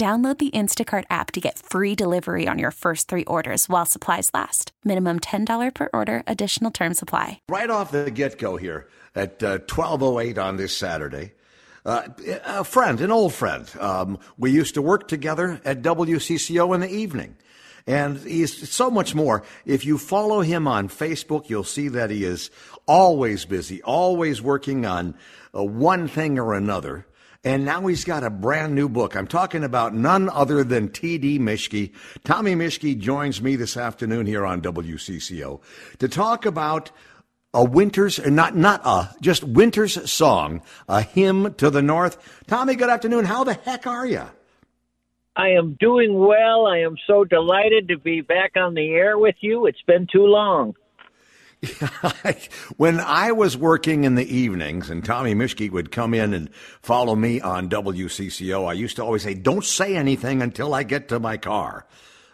Download the Instacart app to get free delivery on your first three orders while supplies last. Minimum $10 per order, additional term supply. Right off the get go here at uh, 12.08 on this Saturday, uh, a friend, an old friend. Um, we used to work together at WCCO in the evening. And he's so much more. If you follow him on Facebook, you'll see that he is always busy, always working on uh, one thing or another. And now he's got a brand new book. I'm talking about none other than T.D. Mischke. Tommy Mischke joins me this afternoon here on WCCO to talk about a winter's, not, not a, just winter's song, a hymn to the north. Tommy, good afternoon. How the heck are you? I am doing well. I am so delighted to be back on the air with you. It's been too long. when I was working in the evenings and Tommy Mischke would come in and follow me on WCCO, I used to always say, don't say anything until I get to my car.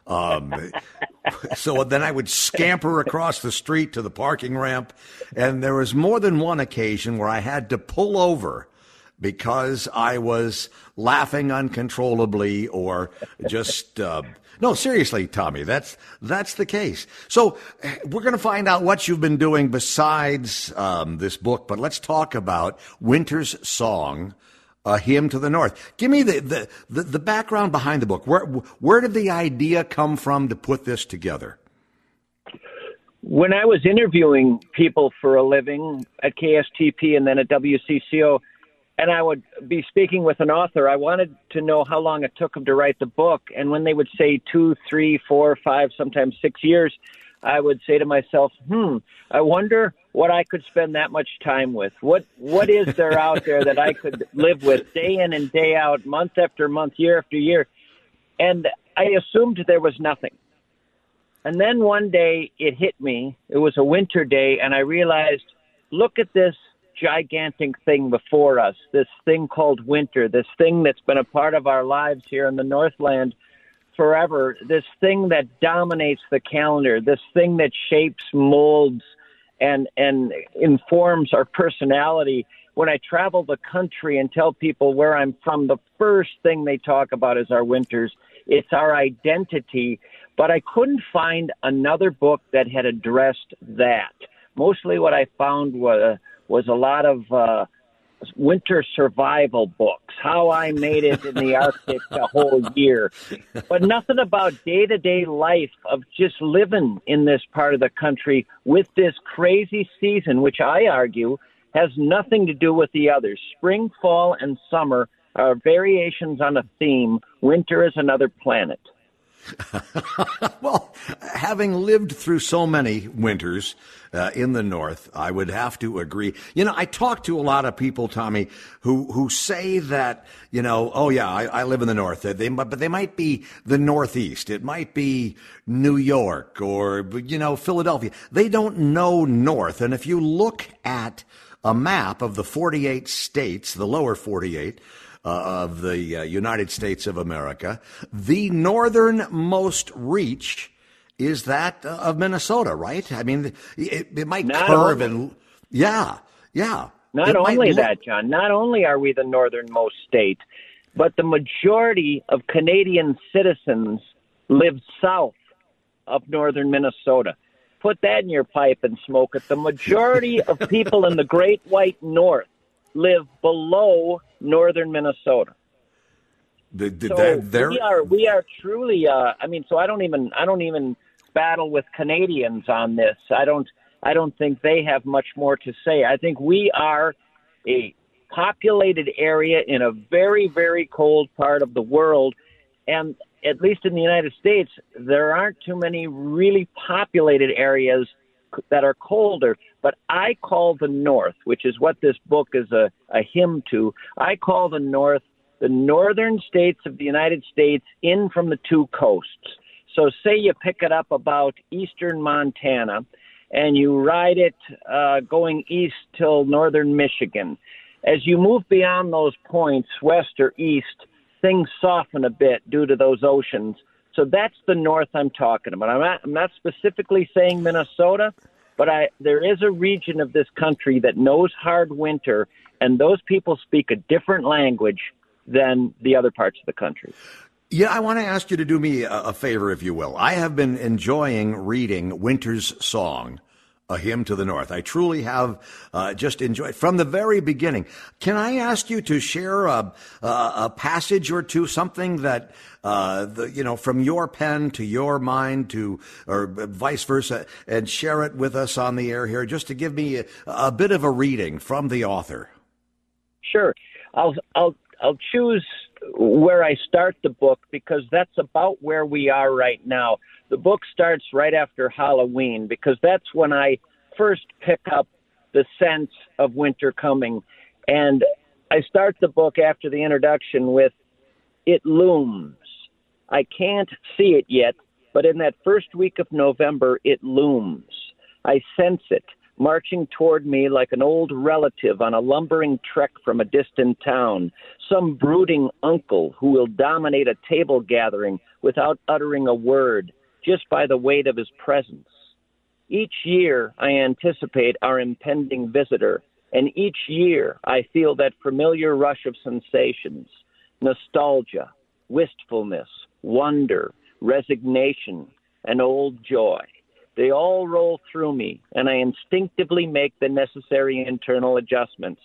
Um, so then I would scamper across the street to the parking ramp. And there was more than one occasion where I had to pull over because I was laughing uncontrollably or just, uh, no, seriously, Tommy, that's that's the case. So eh, we're going to find out what you've been doing besides um, this book, but let's talk about Winter's Song, a hymn to the North. Give me the, the the, the background behind the book. Where where did the idea come from to put this together? When I was interviewing people for a living at KSTP and then at WCCO and I would be speaking with an author. I wanted to know how long it took them to write the book. And when they would say two, three, four, five, sometimes six years, I would say to myself, "Hmm, I wonder what I could spend that much time with. What what is there out there that I could live with day in and day out, month after month, year after year?" And I assumed there was nothing. And then one day it hit me. It was a winter day, and I realized, look at this gigantic thing before us, this thing called winter, this thing that's been a part of our lives here in the Northland forever, this thing that dominates the calendar, this thing that shapes, molds, and and informs our personality. When I travel the country and tell people where I'm from, the first thing they talk about is our winters. It's our identity. But I couldn't find another book that had addressed that. Mostly what I found was was a lot of uh, winter survival books, how I made it in the Arctic the whole year, but nothing about day to day life of just living in this part of the country with this crazy season, which I argue has nothing to do with the others. Spring, fall, and summer are variations on a theme. Winter is another planet. well, having lived through so many winters uh, in the north, I would have to agree. You know, I talk to a lot of people, Tommy, who who say that you know, oh yeah, I, I live in the north. They, but they might be the northeast. It might be New York or you know Philadelphia. They don't know north. And if you look at a map of the 48 states, the lower 48 uh, of the uh, United States of America. The northernmost reach is that uh, of Minnesota, right? I mean, it, it might Not curve only. and yeah, yeah. Not only that, John. Not only are we the northernmost state, but the majority of Canadian citizens live south of northern Minnesota. Put that in your pipe and smoke it. The majority of people in the Great White North live below northern Minnesota. The, the, So that- we are we are truly. Uh, I mean, so I don't even I don't even battle with Canadians on this. I don't I don't think they have much more to say. I think we are a populated area in a very very cold part of the world, and at least in the United States, there aren't too many really populated areas that are colder. But I call the North, which is what this book is a, a hymn to. I call the North the northern states of the United States in from the two coasts. So, say you pick it up about eastern Montana and you ride it uh, going east till northern Michigan. As you move beyond those points, west or east, things soften a bit due to those oceans. So that's the north I'm talking about. I'm not, I'm not specifically saying Minnesota, but I, there is a region of this country that knows hard winter, and those people speak a different language than the other parts of the country. Yeah, I want to ask you to do me a, a favor, if you will. I have been enjoying reading Winter's Song, A Hymn to the North. I truly have uh, just enjoyed from the very beginning. Can I ask you to share a, a, a passage or two, something that, uh, the, you know, from your pen to your mind to, or vice versa, and share it with us on the air here, just to give me a, a bit of a reading from the author? Sure, I'll I'll I'll choose where I start the book because that's about where we are right now. The book starts right after Halloween because that's when I first pick up the sense of winter coming. And I start the book after the introduction with It looms. I can't see it yet, but in that first week of November, it looms. I sense it marching toward me like an old relative on a lumbering trek from a distant town, some brooding uncle who will dominate a table gathering without uttering a word, just by the weight of his presence. Each year, I anticipate our impending visitor, and each year I feel that familiar rush of sensations nostalgia, wistfulness, wonder, resignation, and old joy. They all roll through me, and I instinctively make the necessary internal adjustments.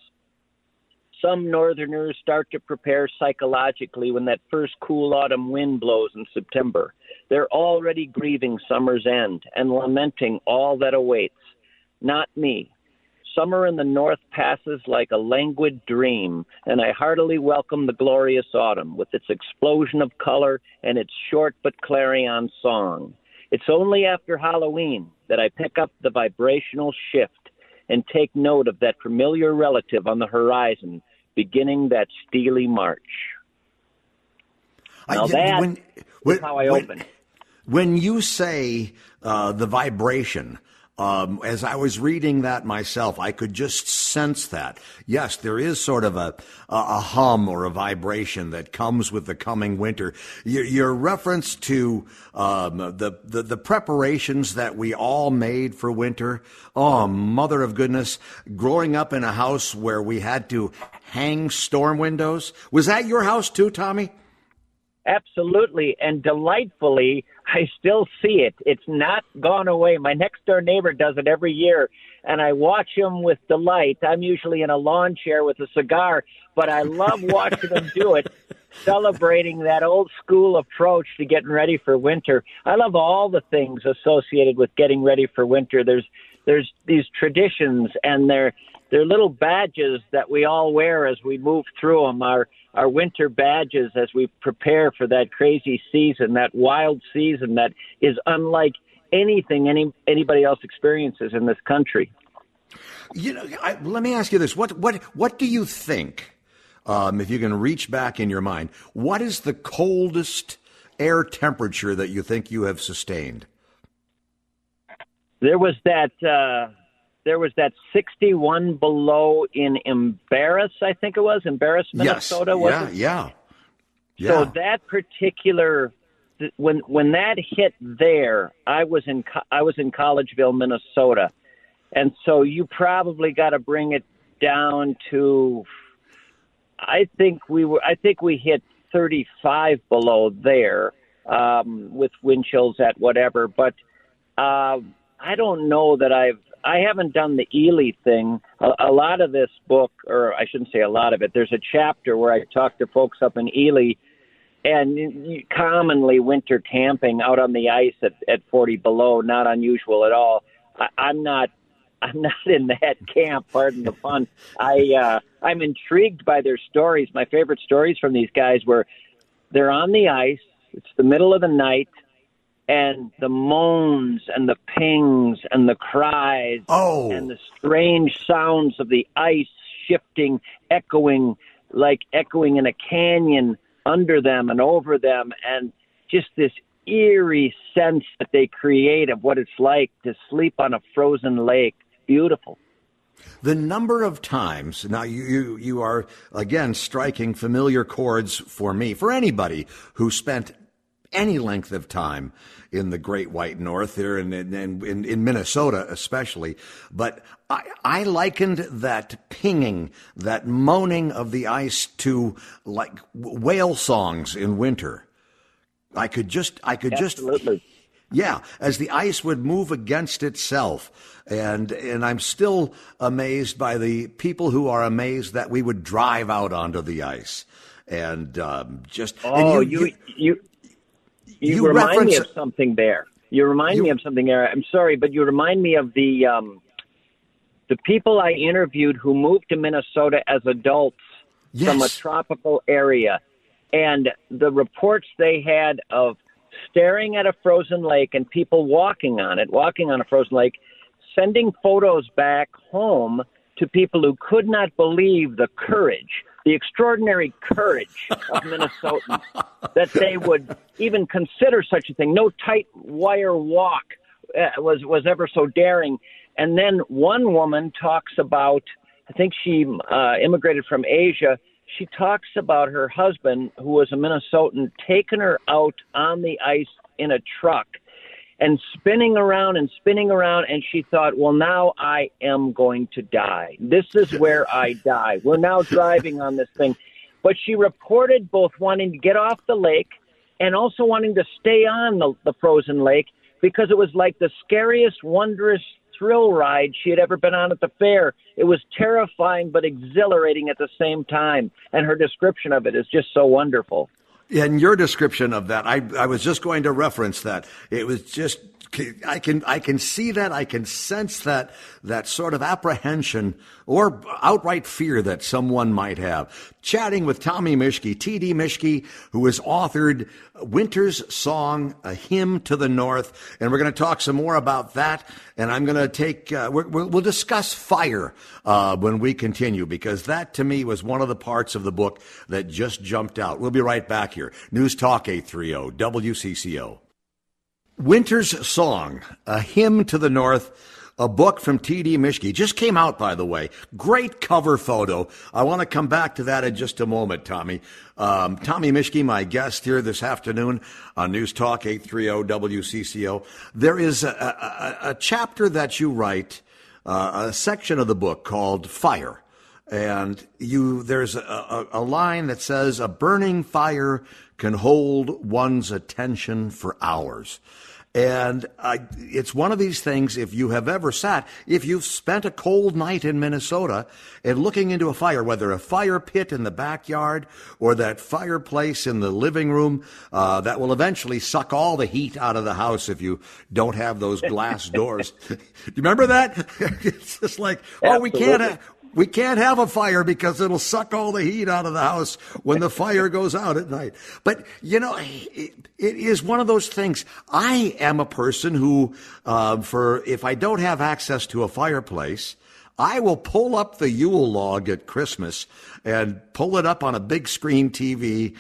Some northerners start to prepare psychologically when that first cool autumn wind blows in September. They're already grieving summer's end and lamenting all that awaits. Not me. Summer in the north passes like a languid dream, and I heartily welcome the glorious autumn with its explosion of color and its short but clarion song. It's only after Halloween that I pick up the vibrational shift and take note of that familiar relative on the horizon beginning that steely march. Now that when, is when, how I when- open. When you say uh, the vibration, um, as I was reading that myself, I could just sense that. Yes, there is sort of a, a, hum or a vibration that comes with the coming winter. Your, your reference to um, the, the the preparations that we all made for winter. Oh, mother of goodness! Growing up in a house where we had to hang storm windows. Was that your house too, Tommy? Absolutely. And delightfully, I still see it. It's not gone away. My next door neighbor does it every year, and I watch him with delight. I'm usually in a lawn chair with a cigar, but I love watching him do it, celebrating that old school approach to getting ready for winter. I love all the things associated with getting ready for winter. There's there's these traditions and they're they're little badges that we all wear as we move through them. Our our winter badges as we prepare for that crazy season, that wild season that is unlike anything any anybody else experiences in this country. You know, I, let me ask you this: what what what do you think? Um, if you can reach back in your mind, what is the coldest air temperature that you think you have sustained? There was that uh, there was that 61 below in Embarrass, I think it was Embarrass, Minnesota. yes. was Yeah. it? Yeah. Yeah. So that particular when when that hit there, I was in co- I was in Collegeville, Minnesota, and so you probably got to bring it down to. I think we were. I think we hit 35 below there um, with wind chills at whatever, but uh, I don't know that I've I haven't done the Ely thing. A, a lot of this book, or I shouldn't say a lot of it. There's a chapter where I talk to folks up in Ely, and commonly winter camping out on the ice at at 40 below, not unusual at all. I, I'm not. I'm not in that camp. Pardon the pun. I uh, I'm intrigued by their stories. My favorite stories from these guys were they're on the ice. It's the middle of the night and the moans and the pings and the cries oh. and the strange sounds of the ice shifting, echoing like echoing in a canyon under them and over them, and just this eerie sense that they create of what it's like to sleep on a frozen lake. Beautiful. The number of times now you, you you are again striking familiar chords for me for anybody who spent any length of time in the Great White North there in, in, in, in Minnesota especially. But I, I likened that pinging, that moaning of the ice to like whale songs in winter. I could just, I could Absolutely. just, yeah, as the ice would move against itself. And, and I'm still amazed by the people who are amazed that we would drive out onto the ice. And um, just, oh, you, you, you you, you remind reference... me of something there. You remind you... me of something there. I'm sorry, but you remind me of the um, the people I interviewed who moved to Minnesota as adults yes. from a tropical area, and the reports they had of staring at a frozen lake and people walking on it, walking on a frozen lake, sending photos back home to people who could not believe the courage the extraordinary courage of Minnesotans that they would even consider such a thing. No tight wire walk uh, was was ever so daring. And then one woman talks about, I think she uh, immigrated from Asia. She talks about her husband, who was a Minnesotan, taking her out on the ice in a truck and spinning around and spinning around. And she thought, well, now I am going to die. This is where I die. We're now driving on this thing. But she reported both wanting to get off the lake and also wanting to stay on the, the frozen lake because it was like the scariest, wondrous thrill ride she had ever been on at the fair. It was terrifying but exhilarating at the same time. And her description of it is just so wonderful. In your description of that, I, I was just going to reference that. It was just I can I can see that I can sense that that sort of apprehension or outright fear that someone might have. Chatting with Tommy Mischke, T.D. Mischke, who has authored Winter's Song, A Hymn to the North, and we're going to talk some more about that. And I'm going to take uh, we will discuss fire uh, when we continue because that to me was one of the parts of the book that just jumped out. We'll be right back here. News Talk 830 WCCO. Winter's Song, A Hymn to the North, a book from T.D. Mischke. Just came out, by the way. Great cover photo. I want to come back to that in just a moment, Tommy. Um, Tommy Mischke, my guest here this afternoon on News Talk 830 WCCO. There is a, a, a chapter that you write, uh, a section of the book called Fire. And you, there's a, a line that says, a burning fire can hold one's attention for hours. And it's one of these things, if you have ever sat, if you've spent a cold night in Minnesota and looking into a fire, whether a fire pit in the backyard or that fireplace in the living room, uh, that will eventually suck all the heat out of the house if you don't have those glass doors. Do you remember that? it's just like, oh, we can't, we can't have a fire because it'll suck all the heat out of the house when the fire goes out at night. But, you know, it, it is one of those things. I am a person who, uh, for, if I don't have access to a fireplace, I will pull up the Yule log at Christmas and pull it up on a big screen TV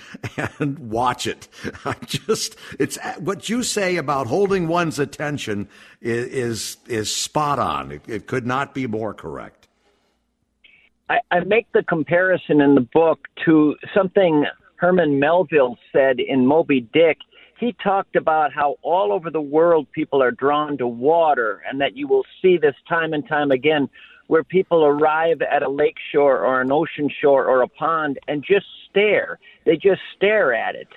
and watch it. I just, it's what you say about holding one's attention is, is, spot on. It, it could not be more correct. I, I make the comparison in the book to something Herman Melville said in Moby Dick. He talked about how all over the world people are drawn to water, and that you will see this time and time again where people arrive at a lake shore or an ocean shore or a pond and just stare. They just stare at it.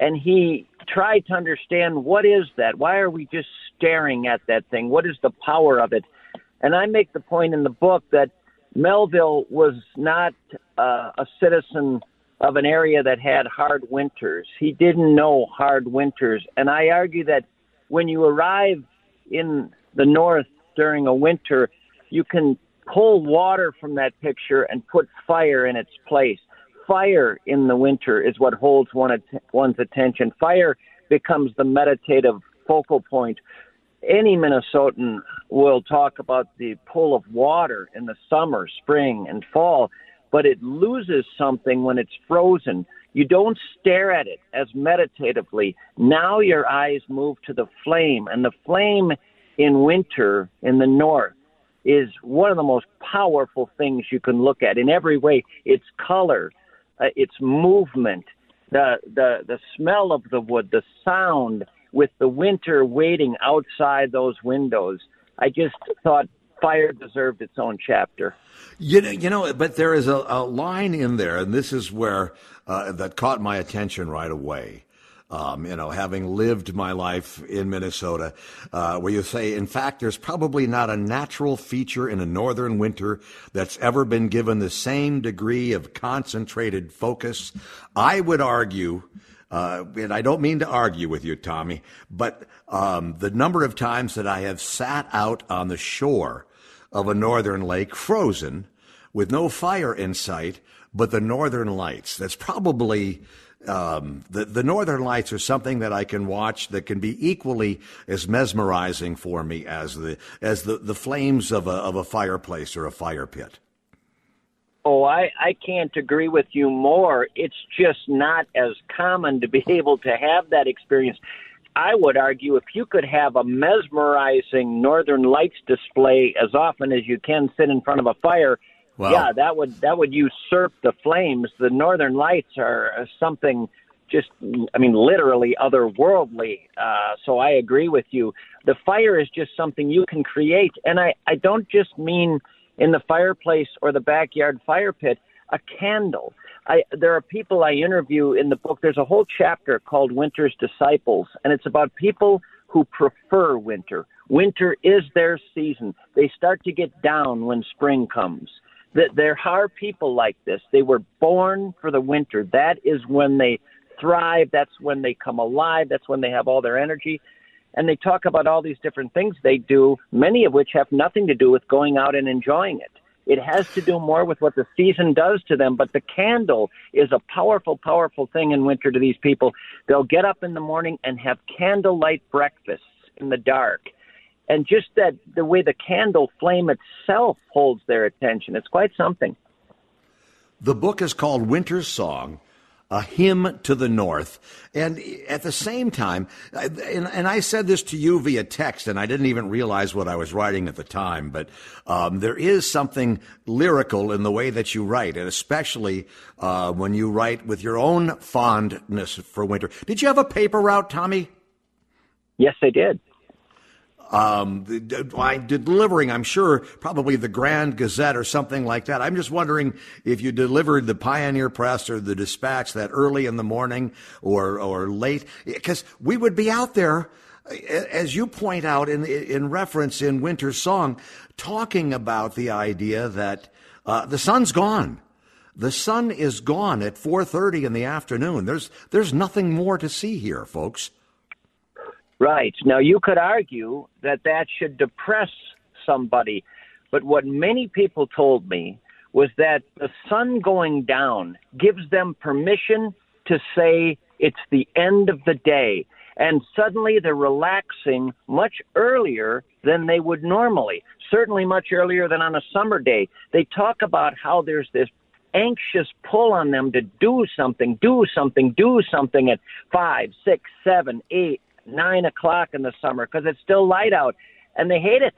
And he tried to understand what is that? Why are we just staring at that thing? What is the power of it? And I make the point in the book that Melville was not uh, a citizen of an area that had hard winters. He didn't know hard winters. And I argue that when you arrive in the north during a winter, you can pull water from that picture and put fire in its place. Fire in the winter is what holds one, one's attention. Fire becomes the meditative focal point. Any Minnesotan will talk about the pull of water in the summer, spring, and fall, but it loses something when it's frozen. You don't stare at it as meditatively. Now your eyes move to the flame, and the flame in winter in the north is one of the most powerful things you can look at in every way. Its color, uh, its movement, the the the smell of the wood, the sound with the winter waiting outside those windows. I just thought fire deserved its own chapter. You know, you know, but there is a, a line in there, and this is where uh, that caught my attention right away. Um, you know, having lived my life in Minnesota, uh, where you say, in fact, there's probably not a natural feature in a northern winter that's ever been given the same degree of concentrated focus. I would argue, uh, and I don't mean to argue with you, Tommy, but um, the number of times that I have sat out on the shore of a northern lake, frozen, with no fire in sight, but the northern lights. That's probably um, the the Northern Lights are something that I can watch that can be equally as mesmerizing for me as the as the, the flames of a of a fireplace or a fire pit. Oh, I, I can't agree with you more. It's just not as common to be able to have that experience. I would argue if you could have a mesmerizing Northern Lights display as often as you can sit in front of a fire, Wow. Yeah, that would that would usurp the flames. The northern lights are something just I mean literally otherworldly. Uh, so I agree with you. The fire is just something you can create, and I I don't just mean in the fireplace or the backyard fire pit. A candle. I, there are people I interview in the book. There's a whole chapter called Winter's Disciples, and it's about people who prefer winter. Winter is their season. They start to get down when spring comes there are people like this. They were born for the winter. That is when they thrive. That's when they come alive. That's when they have all their energy. And they talk about all these different things they do, many of which have nothing to do with going out and enjoying it. It has to do more with what the season does to them. But the candle is a powerful, powerful thing in winter to these people. They'll get up in the morning and have candlelight breakfasts in the dark and just that the way the candle flame itself holds their attention. It's quite something. The book is called Winter's Song. A hymn to the North. And at the same time, and, and, I said this to you via text, and I didn't even realize what I was writing at the time, but um, there is something lyrical in the way that you write, and especially uh, when you write with your own fondness for winter. Did you have a paper route, Tommy? Yes, I did um, delivering, I'm sure, probably the Grand Gazette or something like that. I'm just wondering if you delivered the Pioneer Press or the Dispatch that early in the morning or, or late, because we would be out there, as you point out in, in reference in Winter's Song, talking about the idea that uh, the sun's gone. The sun is gone at 4:30 in the afternoon. There's there's nothing more to see here, folks. Right. Now, you could argue that that should depress somebody, but what many people told me was that the sun going down gives them permission to say it's the end of the day. And suddenly they're relaxing much earlier than they would normally, certainly much earlier than on a summer day. They talk about how there's this anxious pull on them to do something, do something, do something at five, six, seven, eight, nine o'clock in the summer because it's still light out, and they hate it.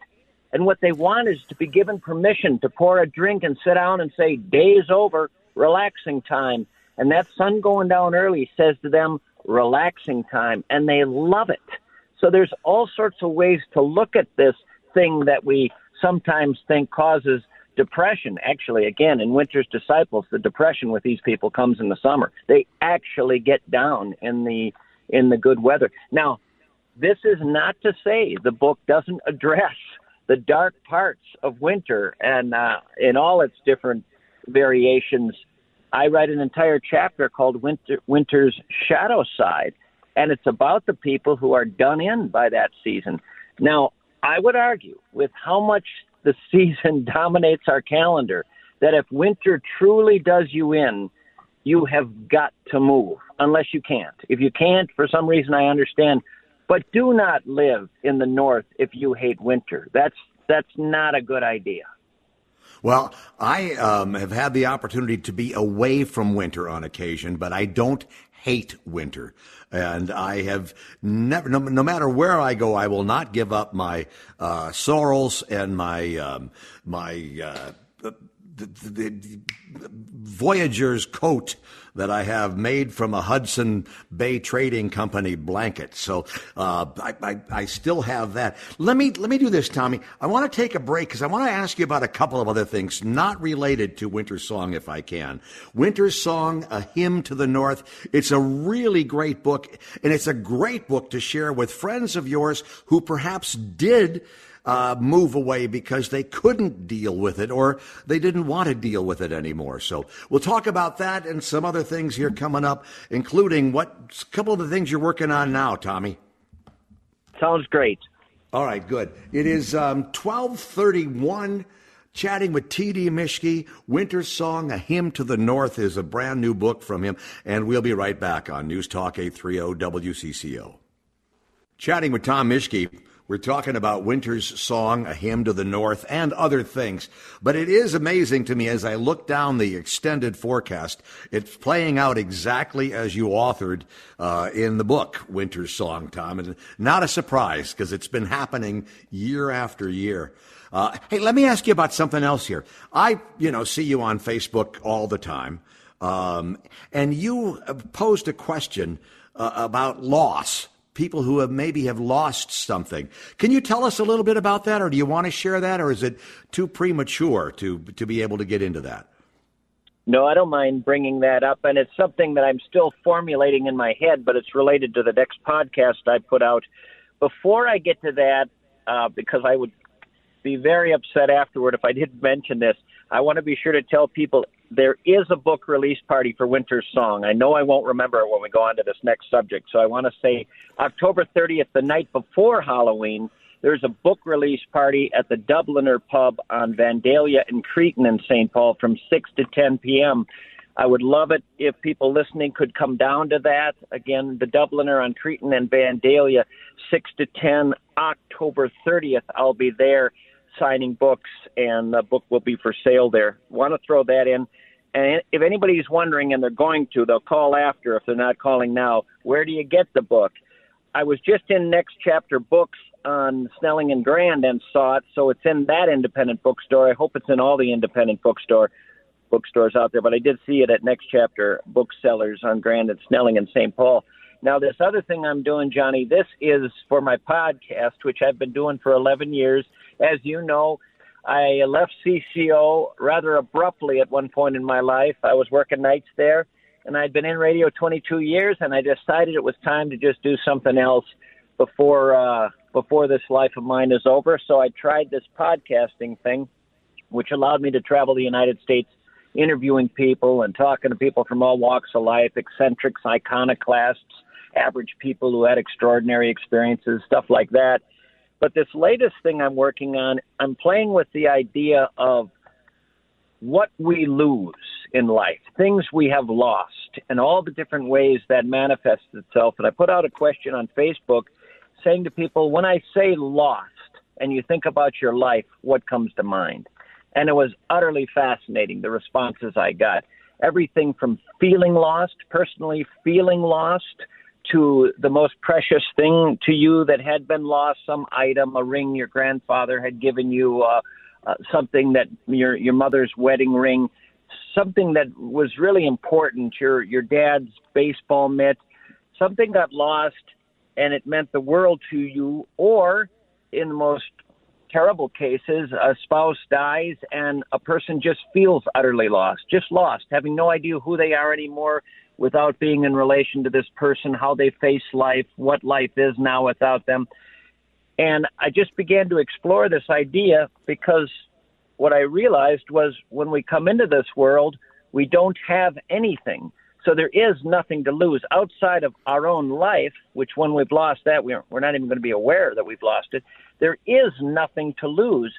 And what they want is to be given permission to pour a drink and sit down and say, "Day's over, relaxing time." And that sun going down early says to them, "Relaxing time," and they love it. So there's all sorts of ways to look at this thing that we sometimes think causes depression. Actually, again, in Winter's Disciples, the depression with these people comes in the summer. They actually get down in the in the good weather. Now, this is not to say the book doesn't address the dark parts of winter and uh, in all its different variations. I write an entire chapter called Winter, Winter's Shadow Side, and it's about the people who are done in by that season. Now, I would argue with how much the season dominates our calendar that if winter truly does you in, you have got to move unless you can't. If you can't, for some reason, I understand. But do not live in the north if you hate winter. That's that's not a good idea. Well, I um, have had the opportunity to be away from winter on occasion, but I don't hate winter. And I have never, no, no, matter where I go, I will not give up my uh, Sorels and my um, my uh, the, the, the Voyageur's coat that I have made from a Hudson Bay Trading Company blanket. So uh, I, I, I, still have that. Let me let me do this, Tommy. I want to take a break because I want to ask you about a couple of other things not related to Winter Song, if I can. Winter Song, a hymn to the North. It's a really great book, and it's a great book to share with friends of yours who perhaps did uh, move away because they couldn't deal with it or they didn't want to deal with it anymore. So we'll talk about that and some other things here coming up, including what a couple of the things you're working on now, Tommy. Sounds great. All right, good. It is um, 1231 chatting with T.D. Mischke. Winter Song, A Hymn to the North is a brand new book from him, and we'll be right back on News Talk 830 WCCO. Chatting with Tom Mischke. We're talking about Winter's Song, A Hymn to the North, and other things. But it is amazing to me as I look down the extended forecast, it's playing out exactly as you authored uh, in the book, Winter's Song, Tom. And not a surprise because it's been happening year after year. Uh, hey, let me ask you about something else here. I, you know, see you on Facebook all the time. Um, and you posed a question uh, about loss people who have maybe have lost something. Can you tell us a little bit about that, or do you want to share that, or is it too premature to to be able to get into that? No, I don't mind bringing that up, and it's something that I'm still formulating in my head, but it's related to the next podcast I put out. Before I get to that, uh, because I would be very upset afterward if I didn't mention this. I want to be sure to tell people there is a book release party for Winter's Song. I know I won't remember it when we go on to this next subject, so I want to say October 30th, the night before Halloween, there's a book release party at the Dubliner Pub on Vandalia and Cretin in St. Paul from 6 to 10 p.m. I would love it if people listening could come down to that. Again, the Dubliner on Cretin and Vandalia, 6 to 10, October 30th. I'll be there signing books, and the book will be for sale there. Want to throw that in. And if anybody's wondering, and they're going to, they'll call after if they're not calling now. Where do you get the book? I was just in Next Chapter Books on Snelling and Grand and saw it, so it's in that independent bookstore. I hope it's in all the independent bookstore bookstores out there, but I did see it at Next Chapter Booksellers on Grand and Snelling and St. Paul. Now, this other thing I'm doing, Johnny, this is for my podcast, which I've been doing for 11 years. As you know, I left CCO rather abruptly at one point in my life. I was working nights there, and I'd been in radio 22 years, and I decided it was time to just do something else before uh, before this life of mine is over. So I tried this podcasting thing, which allowed me to travel the United States interviewing people and talking to people from all walks of life, eccentrics, iconoclasts, average people who had extraordinary experiences, stuff like that. But this latest thing I'm working on, I'm playing with the idea of what we lose in life, things we have lost, and all the different ways that manifests itself. And I put out a question on Facebook saying to people, when I say lost and you think about your life, what comes to mind? And it was utterly fascinating, the responses I got. Everything from feeling lost, personally feeling lost, to the most precious thing to you that had been lost, some item, a ring your grandfather had given you, uh, uh, something that your your mother's wedding ring, something that was really important, your your dad's baseball mitt, something got lost and it meant the world to you, or in the most terrible cases, a spouse dies and a person just feels utterly lost, just lost, having no idea who they are anymore, without being in relation to this person, how they face life, what life is now without them. And I just began to explore this idea because what I realized was when we come into this world, we don't have anything. So there is nothing to lose outside of our own life, which when we've lost that, we're, we're not even going to be aware that we've lost it. There is nothing to lose.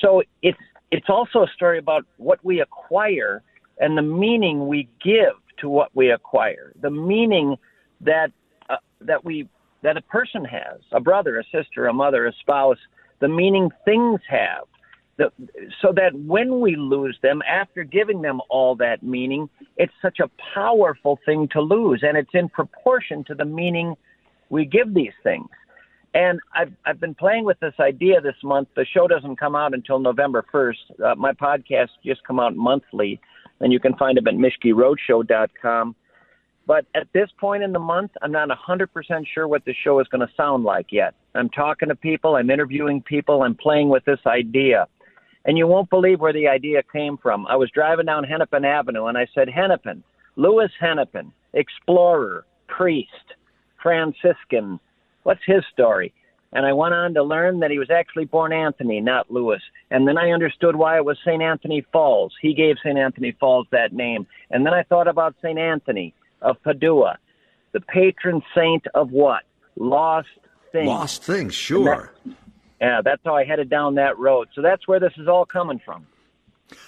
So it's, it's also a story about what we acquire and the meaning we give to what we acquire, the meaning that, uh, that we, that a person has, a brother, a sister, a mother, a spouse, the meaning things have the, so that when we lose them, after giving them all that meaning, it's such a powerful thing to lose, and it's in proportion to the meaning we give these things. And I've I've been playing with this idea this month. The show doesn't come out until November first. Uh, my podcast just come out monthly, and you can find them at MischkeRoadshow.com. But at this point in the month, I'm not 100% sure what the show is going to sound like yet. I'm talking to people, I'm interviewing people, I'm playing with this idea. And you won't believe where the idea came from. I was driving down Hennepin Avenue and I said, Hennepin, Louis Hennepin, explorer, priest, Franciscan. What's his story? And I went on to learn that he was actually born Anthony, not Louis. And then I understood why it was St. Anthony Falls. He gave St. Anthony Falls that name. And then I thought about St. Anthony of Padua, the patron saint of what? Lost things. Lost things, sure. Yeah, that's how I headed down that road. So that's where this is all coming from.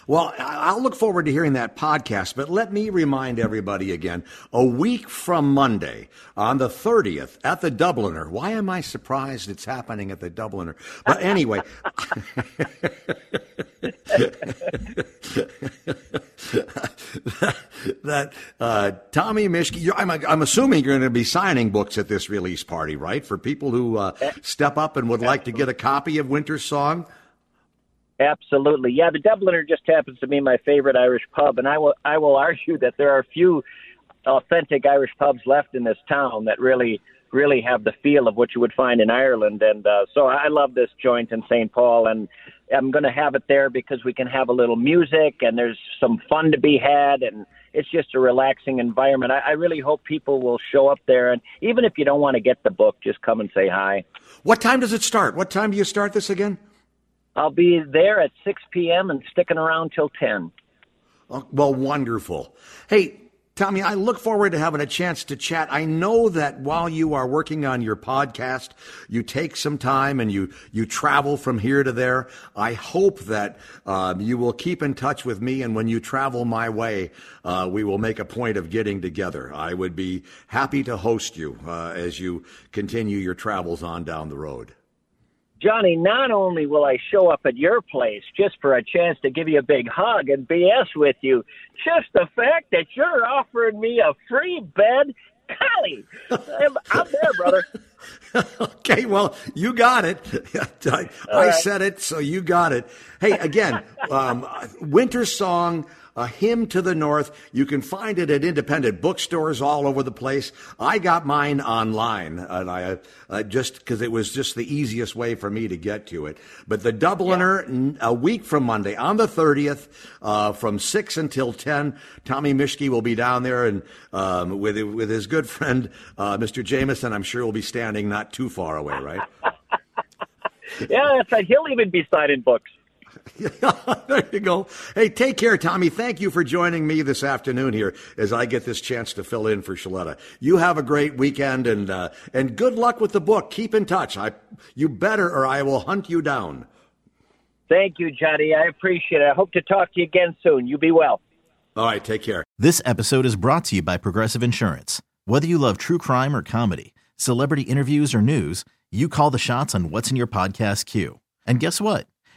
Well, I'll look forward to hearing that podcast, but let me remind everybody again a week from Monday on the 30th at the Dubliner. Why am I surprised it's happening at the Dubliner? But anyway. that, uh, Tommy Mischke, I'm, I'm assuming you're going to be signing books at this release party, right? For people who uh, step up and would like to get a copy of Winter Song. Absolutely, yeah. The Dubliner just happens to be my favorite Irish pub, and I will I will argue that there are few authentic Irish pubs left in this town that really really have the feel of what you would find in Ireland. And uh, so I love this joint in St. Paul, and I'm going to have it there because we can have a little music and there's some fun to be had, and it's just a relaxing environment. I, I really hope people will show up there, and even if you don't want to get the book, just come and say hi. What time does it start? What time do you start this again? I'll be there at 6 p.m. and sticking around till 10. Oh, well, wonderful. Hey, Tommy, I look forward to having a chance to chat. I know that while you are working on your podcast, you take some time and you, you travel from here to there. I hope that um, you will keep in touch with me, and when you travel my way, uh, we will make a point of getting together. I would be happy to host you uh, as you continue your travels on down the road. Johnny, not only will I show up at your place just for a chance to give you a big hug and BS with you, just the fact that you're offering me a free bed, golly, I'm, I'm there, brother. okay, well, you got it. I, I right. said it, so you got it. Hey, again, um, Winter Song a Hymn to the North. You can find it at independent bookstores all over the place. I got mine online, and I uh, just because it was just the easiest way for me to get to it. But the Dubliner, yeah. a week from Monday, on the 30th, uh, from 6 until 10, Tommy Mischke will be down there and um, with, with his good friend, uh, Mr. Jameson. I'm sure will be standing not too far away, right? yeah, that's right. He'll even be signing books. there you go. Hey, take care, Tommy. Thank you for joining me this afternoon here as I get this chance to fill in for Shaletta. You have a great weekend and uh, and good luck with the book. Keep in touch. I you better or I will hunt you down. Thank you, Johnny. I appreciate it. I hope to talk to you again soon. You be well. All right, take care. This episode is brought to you by Progressive Insurance. Whether you love true crime or comedy, celebrity interviews or news, you call the shots on what's in your podcast queue. And guess what?